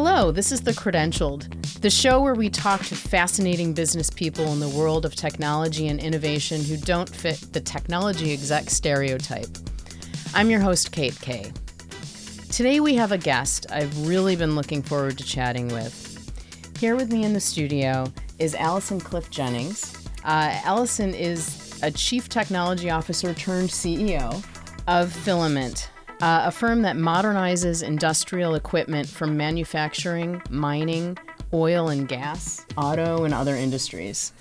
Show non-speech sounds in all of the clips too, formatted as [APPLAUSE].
Hello, this is The Credentialed, the show where we talk to fascinating business people in the world of technology and innovation who don't fit the technology exec stereotype. I'm your host, Kate Kay. Today we have a guest I've really been looking forward to chatting with. Here with me in the studio is Allison Clift Jennings. Uh, Allison is a chief technology officer turned CEO of Filament, uh, a firm that modernizes industrial equipment from manufacturing, mining, oil and gas, auto, and other industries.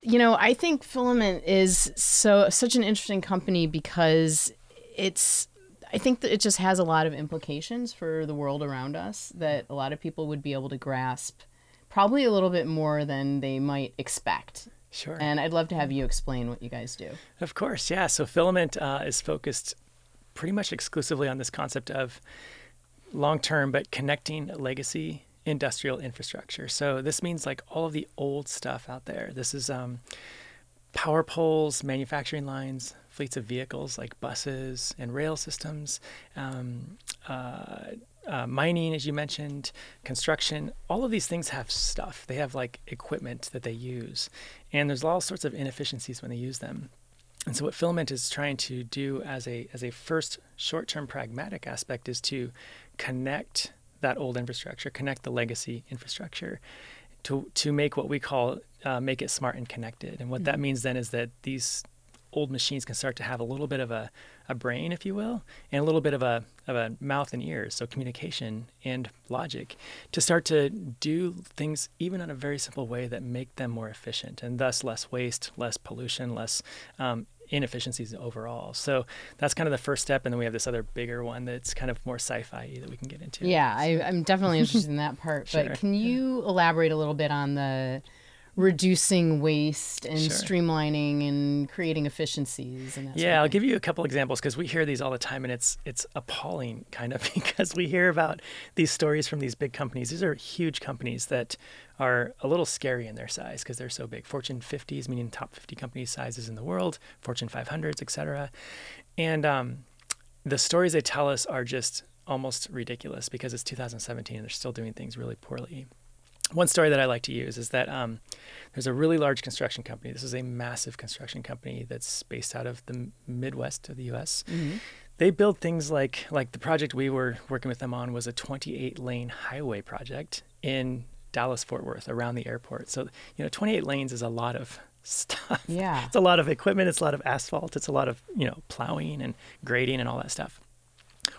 You know, I think Filament is so such an interesting company because it's I think that it just has a lot of implications for the world around us that a lot of people would be able to grasp probably a little bit more than they might expect. Sure. And I'd love to have you explain what you guys do. Of course, yeah. So Filament uh, is focused pretty much exclusively on this concept of long term, but connecting legacy industrial infrastructure. So this means like all of the old stuff out there. This is um, power poles, manufacturing lines, fleets of vehicles like buses and rail systems, um, uh, uh, mining, as you mentioned, construction, all of these things have stuff. They have like equipment that they use. And there's all sorts of inefficiencies when they use them. And so what filament is trying to do as a as a first short-term pragmatic aspect is to connect that old infrastructure, connect the legacy infrastructure to to make what we call uh, make it smart and connected. And what mm-hmm. that means then is that these old machines can start to have a little bit of a, a brain, if you will, and a little bit of a, of a mouth and ears, so communication and logic, to start to do things even in a very simple way that make them more efficient and thus less waste, less pollution, less um, inefficiencies overall. So that's kind of the first step. And then we have this other bigger one that's kind of more sci fi that we can get into. Yeah, I, am definitely interested in that part. [LAUGHS] But sure. can you elaborate a little bit on the reducing waste and sure. streamlining and creating efficiencies and yeah i'll give you a couple examples because we hear these all the time and it's it's appalling kind of [LAUGHS] because we hear about these stories from these big companies. These are huge companies that are a little scary in their size because they're so big. Fortune 50s meaning top 50 companies sizes in the world fortune 500s etc and um, the stories they tell us are just almost ridiculous because it's 2017 and they're still doing things really poorly one story that I like to use is that um, there's a really large construction company. This is a massive construction company that's based out of the Midwest of the U.S. Mm-hmm. They build things like like the project we were working with them on was a 28 lane highway project in Dallas Fort Worth around the airport. So you know 28 lanes is a lot of stuff. Yeah, [LAUGHS] it's a lot of equipment. It's a lot of asphalt. It's a lot of you know plowing and grading and all that stuff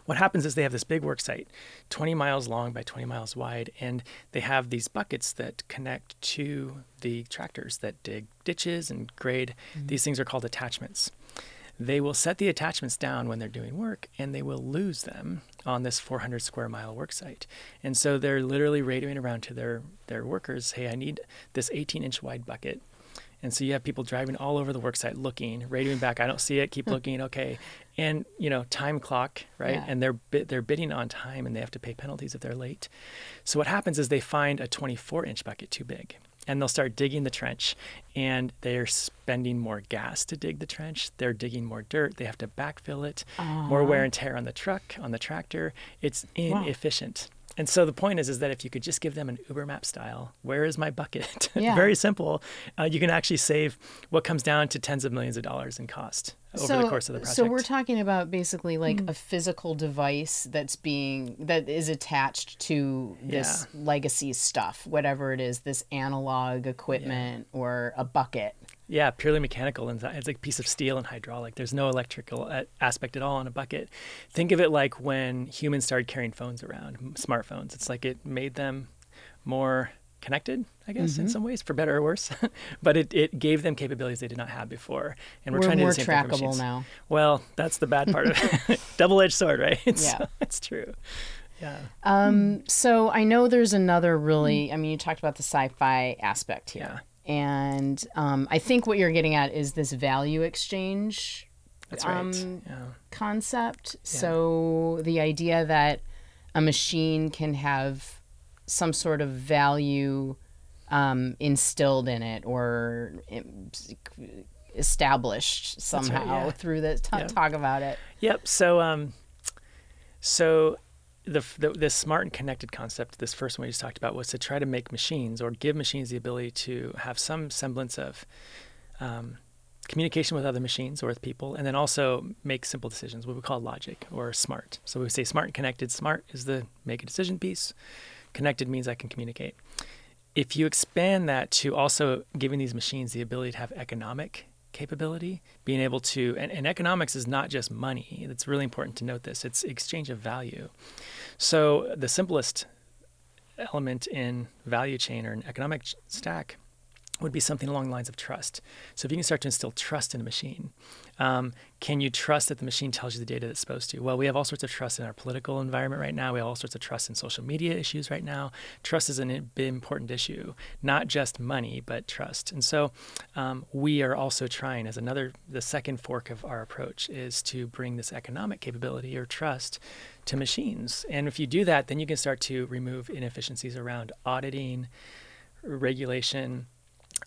what happens is they have this big work site, 20 miles long by 20 miles wide, and they have these buckets that connect to the tractors that dig ditches and grade. Mm-hmm. These things are called attachments. They will set the attachments down when they're doing work and they will lose them on this 400 square mile work site. And so they're literally radioing around to their, their workers hey, I need this 18 inch wide bucket and so you have people driving all over the worksite looking, radioing back. I don't see it. Keep looking. Okay. And you know, time clock, right? Yeah. And they're they're bidding on time, and they have to pay penalties if they're late. So what happens is they find a 24 inch bucket too big, and they'll start digging the trench, and they're spending more gas to dig the trench. They're digging more dirt. They have to backfill it. Uh-huh. More wear and tear on the truck, on the tractor. It's inefficient. Wow. And so the point is, is that if you could just give them an Uber map style, where is my bucket? [LAUGHS] Yeah. Very simple. Uh, you can actually save what comes down to tens of millions of dollars in cost over so, the course of the project. So we're talking about basically like mm. a physical device that's being that is attached to this yeah. legacy stuff, whatever it is, this analog equipment yeah. or a bucket. Yeah, purely mechanical. And it's like a piece of steel and hydraulic. There's no electrical aspect at all on a bucket. Think of it like when humans started carrying phones around, smartphones. It's like it made them more connected, I guess, mm-hmm. in some ways, for better or worse. [LAUGHS] but it, it gave them capabilities they did not have before. And we're, we're trying to do the same trackable now. Well, that's the bad part of it. [LAUGHS] Double edged sword, right? [LAUGHS] It's, yeah. It's true. Yeah. Um, so I know there's another really, I mean, you talked about the sci fi aspect here. Yeah. And um, I think what you're getting at is this value exchange um, right. yeah. concept. Yeah. So the idea that a machine can have some sort of value um, instilled in it or established somehow right, yeah. through the talk about it. Yep. So, um, so the, the this smart and connected concept, this first one we just talked about, was to try to make machines or give machines the ability to have some semblance of um, communication with other machines or with people, and then also make simple decisions, what we call logic or smart. So we say smart and connected. Smart is the make a decision piece. Connected means I can communicate. If you expand that to also giving these machines the ability to have economic capability, being able to, and, and economics is not just money. It's really important to note this. It's exchange of value. So the simplest element in value chain or an economic stack would be something along the lines of trust. So if you can start to instill trust in a machine, um, can you trust that the machine tells you the data it's supposed to? Well, we have all sorts of trust in our political environment right now. We have all sorts of trust in social media issues right now. Trust is an important issue, not just money, but trust. And so um, we are also trying, as another, the second fork of our approach is to bring this economic capability or trust to machines. And if you do that, then you can start to remove inefficiencies around auditing, regulation,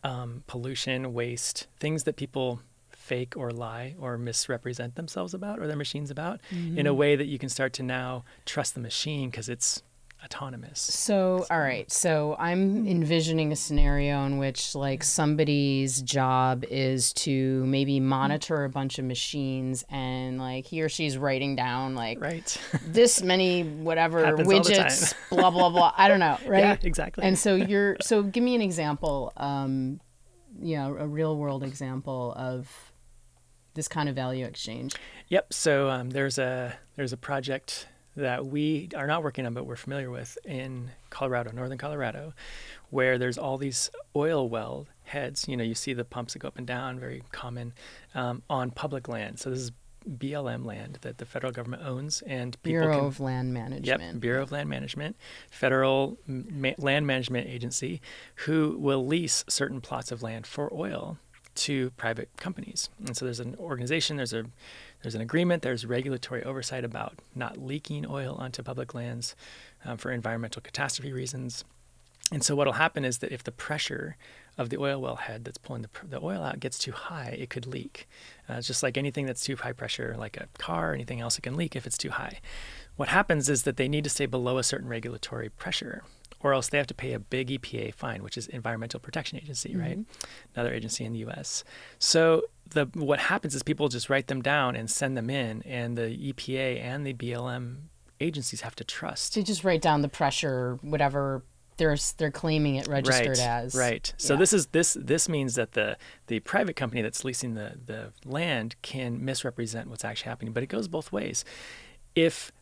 um, pollution, waste, things that people fake or lie or misrepresent themselves about or their machines about mm-hmm. in a mm-hmm. way that you can start to now trust the machine because it's autonomous. So, all right. So, I'm envisioning a scenario in which like somebody's job is to maybe monitor a bunch of machines and like he or she's writing down like right. [LAUGHS] this many whatever widgets, [LAUGHS] blah blah blah. I don't know, [LAUGHS] right? Yeah, exactly. And so you're so give me an example um you know, a real world example of this kind of value exchange. Yep. So um, there's a there's a project that we are not working on, but we're familiar with in Colorado, northern Colorado, where there's all these oil well heads. You know, you see the pumps that go up and down, very common, um, on public land. So this is BLM land that the federal government owns, and Bureau can, of Land Management. Yep, Bureau of Land Management, federal ma- land management agency, who will lease certain plots of land for oil to private companies. And so there's an organization, there's a there's an agreement, there's regulatory oversight about not leaking oil onto public lands um, for environmental catastrophe reasons. And so what'll happen is that if the pressure of the oil well head that's pulling the, the oil out gets too high, it could leak. Uh, just like anything that's too high pressure, like a car, anything else, it can leak if it's too high. What happens is that they need to stay below a certain regulatory pressure or else they have to pay a big EPA fine, which is Environmental Protection Agency, mm-hmm. right? Another agency in the U.S. So the what happens is people just write them down and send them in, and the EPA and the BLM agencies have to trust. They just write down the pressure, whatever they're they're claiming it registered right, as. Right. So yeah. this is this this means that the the private company that's leasing the the land can misrepresent what's actually happening, but it goes both ways. If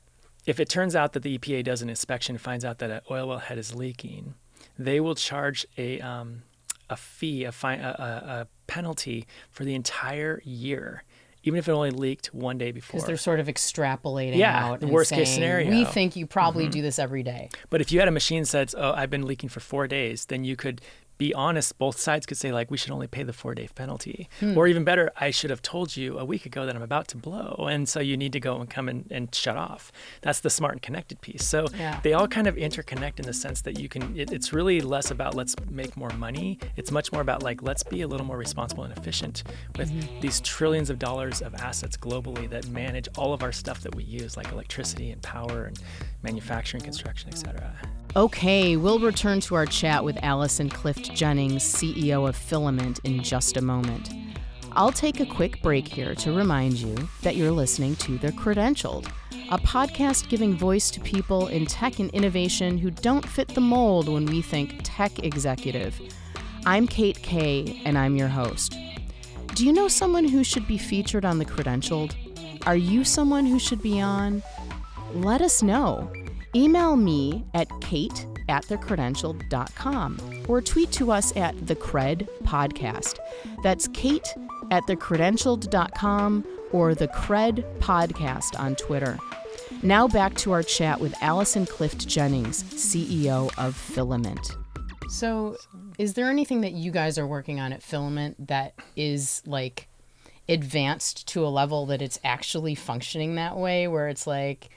if it turns out that the EPA does an inspection and finds out that an oil well head is leaking, they will charge a um, a fee, a, fine, a, a, penalty for the entire year, even if it only leaked one day before. Because they're sort of extrapolating yeah, out. the worst saying, case scenario. We think you probably mm-hmm. do this every day. But if you had a machine that says, "Oh, I've been leaking for four days," then you could be honest, both sides could say like we should only pay the four day penalty, hmm. or even better, I should have told you a week ago that I'm about to blow, and so you need to go and come and, and shut off. That's the smart and connected piece. So yeah. they all kind of interconnect in the sense that you can. It, it's really less about let's make more money. It's much more about like let's be a little more responsible and efficient with mm-hmm. these trillions of dollars of assets globally that manage all of our stuff that we use, like electricity and power and manufacturing, construction, etc. Okay, we'll return to our chat with Allison Clift Jennings, CEO of Filament, in just a moment. I'll take a quick break here to remind you that you're listening to The Credentialed, a podcast giving voice to people in tech and innovation who don't fit the mold when we think tech executive. I'm Kate Kay, and I'm your host. Do you know someone who should be featured on The Credentialed? Are you someone who should be on? Let us know. Email me at kate at thecredentialed.com or tweet to us at the Cred Podcast. That's Kate at thecredentialed.com or the Cred Podcast on Twitter. Now back to our chat with Allison Clift Jennings, CEO of Filament. So, is there anything that you guys are working on at Filament that is like advanced to a level that it's actually functioning that way, where it's like,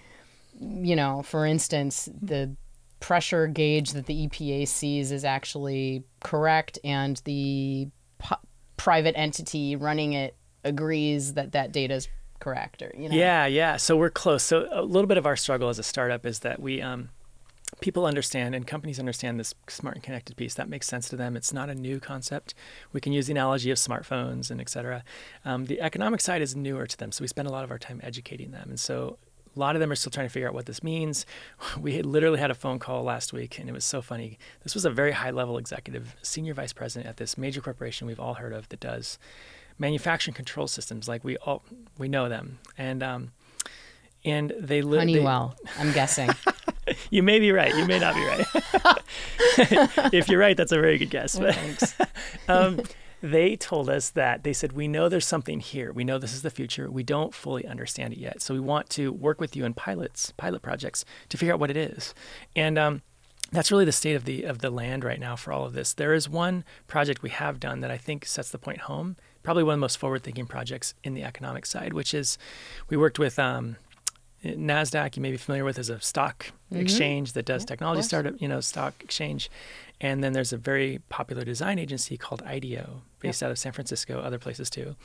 you know, for instance, the pressure gauge that the EPA sees is actually correct, and the private entity running it agrees that that data is correct or you know Yeah, yeah. So we're close. So a little bit of our struggle as a startup is that we um, people understand and companies understand this smart and connected piece. That makes sense to them. It's not a new concept. We can use the analogy of smartphones and et cetera. Um, the economic side is newer to them, so we spend a lot of our time educating them. And so a lot of them are still trying to figure out what this means. [LAUGHS] We literally had a phone call last week, and it was so funny. This was a very high level executive, senior vice president at this major corporation we've all heard of that does manufacturing control systems. Like we all we know them, and um, and they li- Honeywell. They, I'm guessing. [LAUGHS] you may be right. You may not be right. [LAUGHS] if you're right, that's a very good guess. But, Thanks. um, they told us that they said, We know there's something here. We know this is the future. We don't fully understand it yet. So we want to work with you in pilots, pilot projects to figure out what it is. And um, that's really the state of the of the land right now for all of this. There is one project we have done that I think sets the point home. Probably one of the most forward-thinking projects in the economic side, which is we worked with um, Nasdaq. You may be familiar with is a stock mm-hmm. exchange that does yeah, technology startup, you know, stock exchange. And then there's a very popular design agency called IDEO, based yep. out of San Francisco, other places too.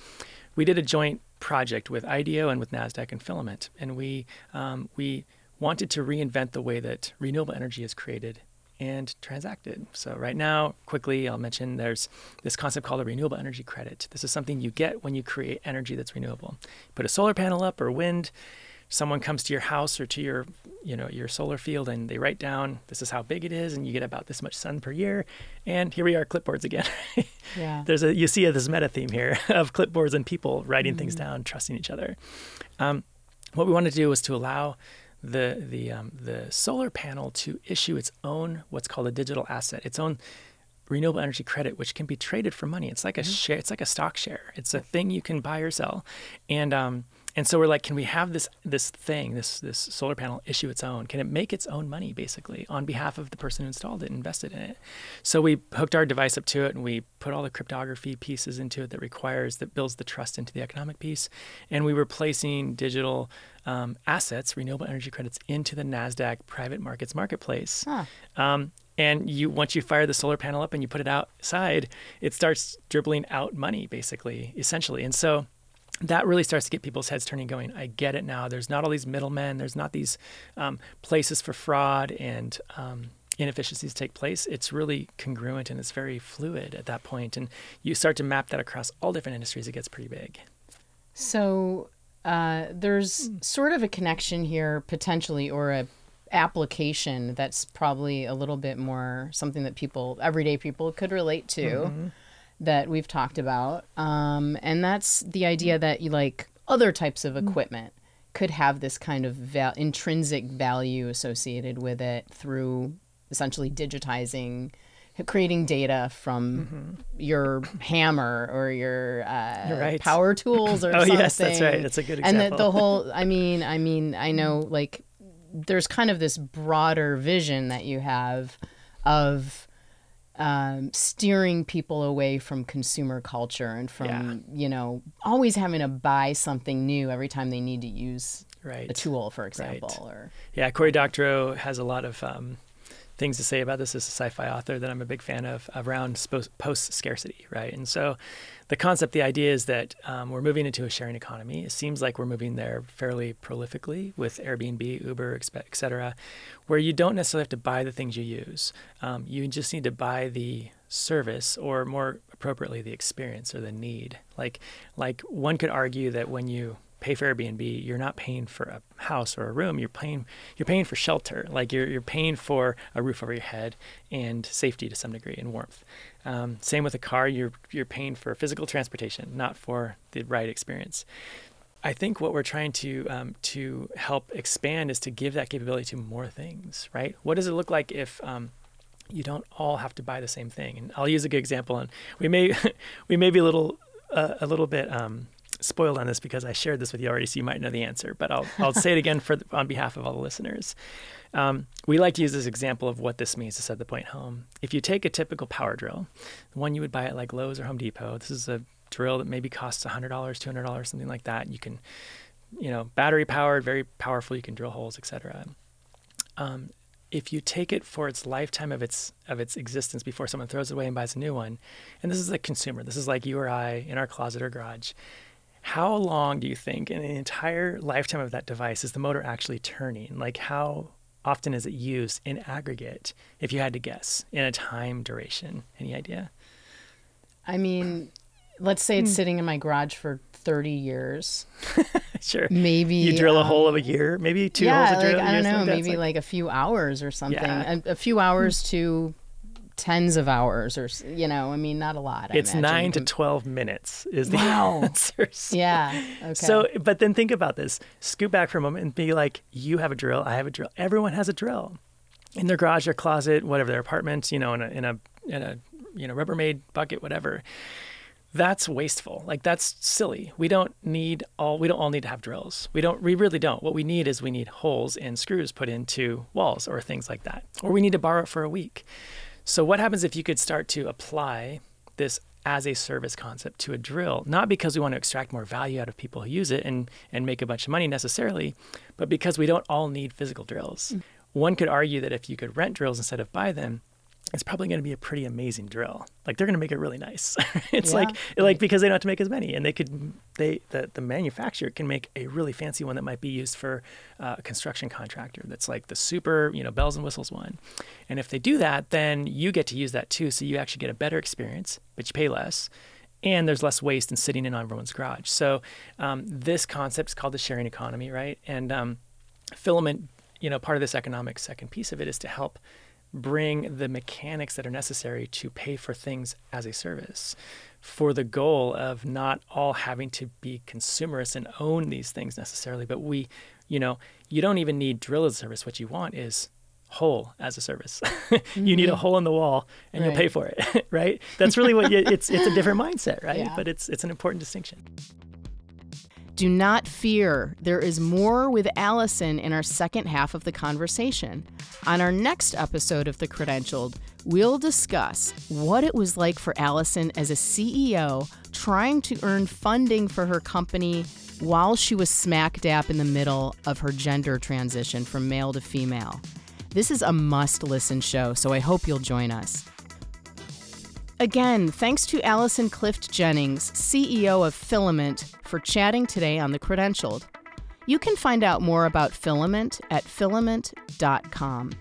We did a joint project with IDEO and with Nasdaq and Filament, and we um, we wanted to reinvent the way that renewable energy is created and transacted. So right now, quickly, I'll mention there's this concept called a renewable energy credit. This is something you get when you create energy that's renewable. put a solar panel up or wind someone comes to your house or to your you know your solar field and they write down this is how big it is and you get about this much sun per year and here we are clipboards again [LAUGHS] yeah there's a you see this meta theme here [LAUGHS] of clipboards and people writing mm-hmm. things down trusting each other um, what we wanted to do was to allow the the um, the solar panel to issue its own what's called a digital asset its own renewable energy credit, which can be traded for money. It's like a mm-hmm. share. It's like a stock share. It's a thing you can buy or sell, and um, and so we're like, can we have this this thing, this this solar panel issue its own? Can it make its own money basically on behalf of the person who installed it invested in it? So we hooked our device up to it and we put all the cryptography pieces into it that requires that builds the trust into the economic piece, and we were placing digital um, assets, renewable energy credits, into the Nasdaq private markets marketplace. Huh. Um, and you once you fire the solar panel up and you put it outside, it starts dribbling out money basically, essentially, and so that really starts to get people's heads turning going i get it now. There's not all these middlemen. There's not these um, places for fraud and um, inefficiencies take place. It's really congruent and it's very fluid at that point and you start to map that across all different industries it gets pretty big. So uh, there's sort of a connection here potentially or a application that's probably a little bit more something that people everyday people could relate to. Mm-hmm that we've talked about. Um, and that's the idea that you like other types of mm. equipment could have this kind of val- intrinsic value associated with it through essentially digitizing creating data from mm-hmm. your hammer or your uh, right. power tools or [LAUGHS] oh something. yes that's right that's a good example and the, the whole i mean i mean i know like there's kind of this broader vision that you have of um, steering people away from consumer culture and from yeah. you know always having to buy something new every time they need to use right. a tool, for example. Right. Or yeah, Cory Doctorow has a lot of um, things to say about this as a sci-fi author that I'm a big fan of around post scarcity, right? And so the concept, the idea is that um, we're moving into a sharing economy. It seems like we're moving there fairly prolifically with Airbnb, Uber, et cetera, where you don't necessarily have to buy the things you use. Um, you just need to buy the service or more appropriately the experience or the need like like one could argue that when you pay for Airbnb, you're not paying for a house or a room. You're paying you're paying for shelter. Like you're you're paying for a roof over your head and safety to some degree and warmth. Um, same with a car. You're you're paying for physical transportation, not for the ride experience. I think what we're trying to um, to help expand is to give that capability to more things. Right? What does it look like if um, you don't all have to buy the same thing? And I'll use a good example. And we may [LAUGHS] we may be a little uh, a little bit um, spoiled on this because I shared this with you already, so you might know the answer. But I'll I'll say it again for on behalf of all the listeners. Um, we like to use this example of what this means to set the point home. If you take a typical power drill, the one you would buy at like Lowe's or Home Depot, this is a drill that maybe costs $100, $200, something like that. You can, you know, battery powered, very powerful. You can drill holes, etc. Um, if you take it for its lifetime of its of its existence before someone throws it away and buys a new one, and this is a consumer, this is like you or I in our closet or garage how long do you think in the entire lifetime of that device is the motor actually turning? Like how often is it used in aggregate, if you had to guess, in a time duration? Any idea? I mean, let's say it's sitting in my garage for 30 years. [LAUGHS] sure. Maybe You drill a um, hole of a year, maybe two yeah, holes a like, drill. I don't know, maybe like- like, a few hours or something. Yeah. A, a few hours to tens of hours or, you know, I mean, not a lot. I it's imagine. nine to 12 minutes is the Wow. [LAUGHS] answer. Yeah. Okay. So, but then think about this. Scoot back for a moment and be like, you have a drill, I have a drill. Everyone has a drill in their garage, their closet, whatever, their apartment, you know, in a, in a, in a, you know, Rubbermaid bucket, whatever. That's wasteful. Like that's silly. We don't need all. We don't all need to have drills. We don't. We really don't. What we need is we need holes and screws put into walls or things like that. Or we need to borrow it for a week. So what happens if you could start to apply this as a service concept to a drill, not because we want to extract more value out of people who use it and, and make a bunch of money necessarily, but because we don't all need physical drills. Mm. One could argue that if you could rent drills instead of buy them, it's probably going to be a pretty amazing drill. Like they're going to make it really nice. [LAUGHS] it's Yeah. like like because they don't have to make as many, and they could they the the manufacturer can make a really fancy one that might be used for uh, a construction contractor. That's like the super you know bells and whistles one. And if they do that, then you get to use that too. So you actually get a better experience, but you pay less. And there's less waste in sitting in on everyone's garage. So um, this concept is called the sharing economy, right? And um, filament, you know, part of this economic second piece of it is to help bring the mechanics that are necessary to pay for things as a service for the goal of not all having to be consumerists and own these things necessarily but we you know you don't even need drill as a service. What you want is hole as a service. [LAUGHS] You need a mm-hmm. hole in the wall and you'll pay for it [LAUGHS] right? That's really what you, it's it's a different mindset right? Yeah. but it's it's an important distinction Do not fear. There is more with Allison in our second half of the conversation. On our next episode of The Credentialed, we'll discuss what it was like for Allison as a CEO trying to earn funding for her company while she was smack dab in the middle of her gender transition from male to female. This is a must listen show, so I hope you'll join us. Again, thanks to Allison Clift Jennings, CEO of Filament, for chatting today on The Credentialed. You can find out more about Filament at filament.com.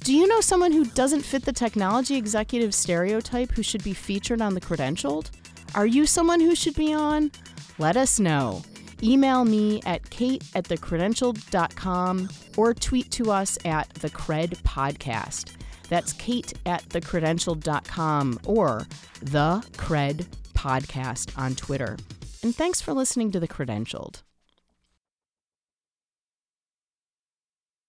Do you know someone who doesn't fit the technology executive stereotype who should be featured on The Credentialed? Are you someone who should be on? Let us know. Email me at kate at thecredentialed.com or tweet to us at the Cred Podcast. That's kate at thecredentialed.com or the Cred Podcast on Twitter. And thanks for listening to The Credentialed.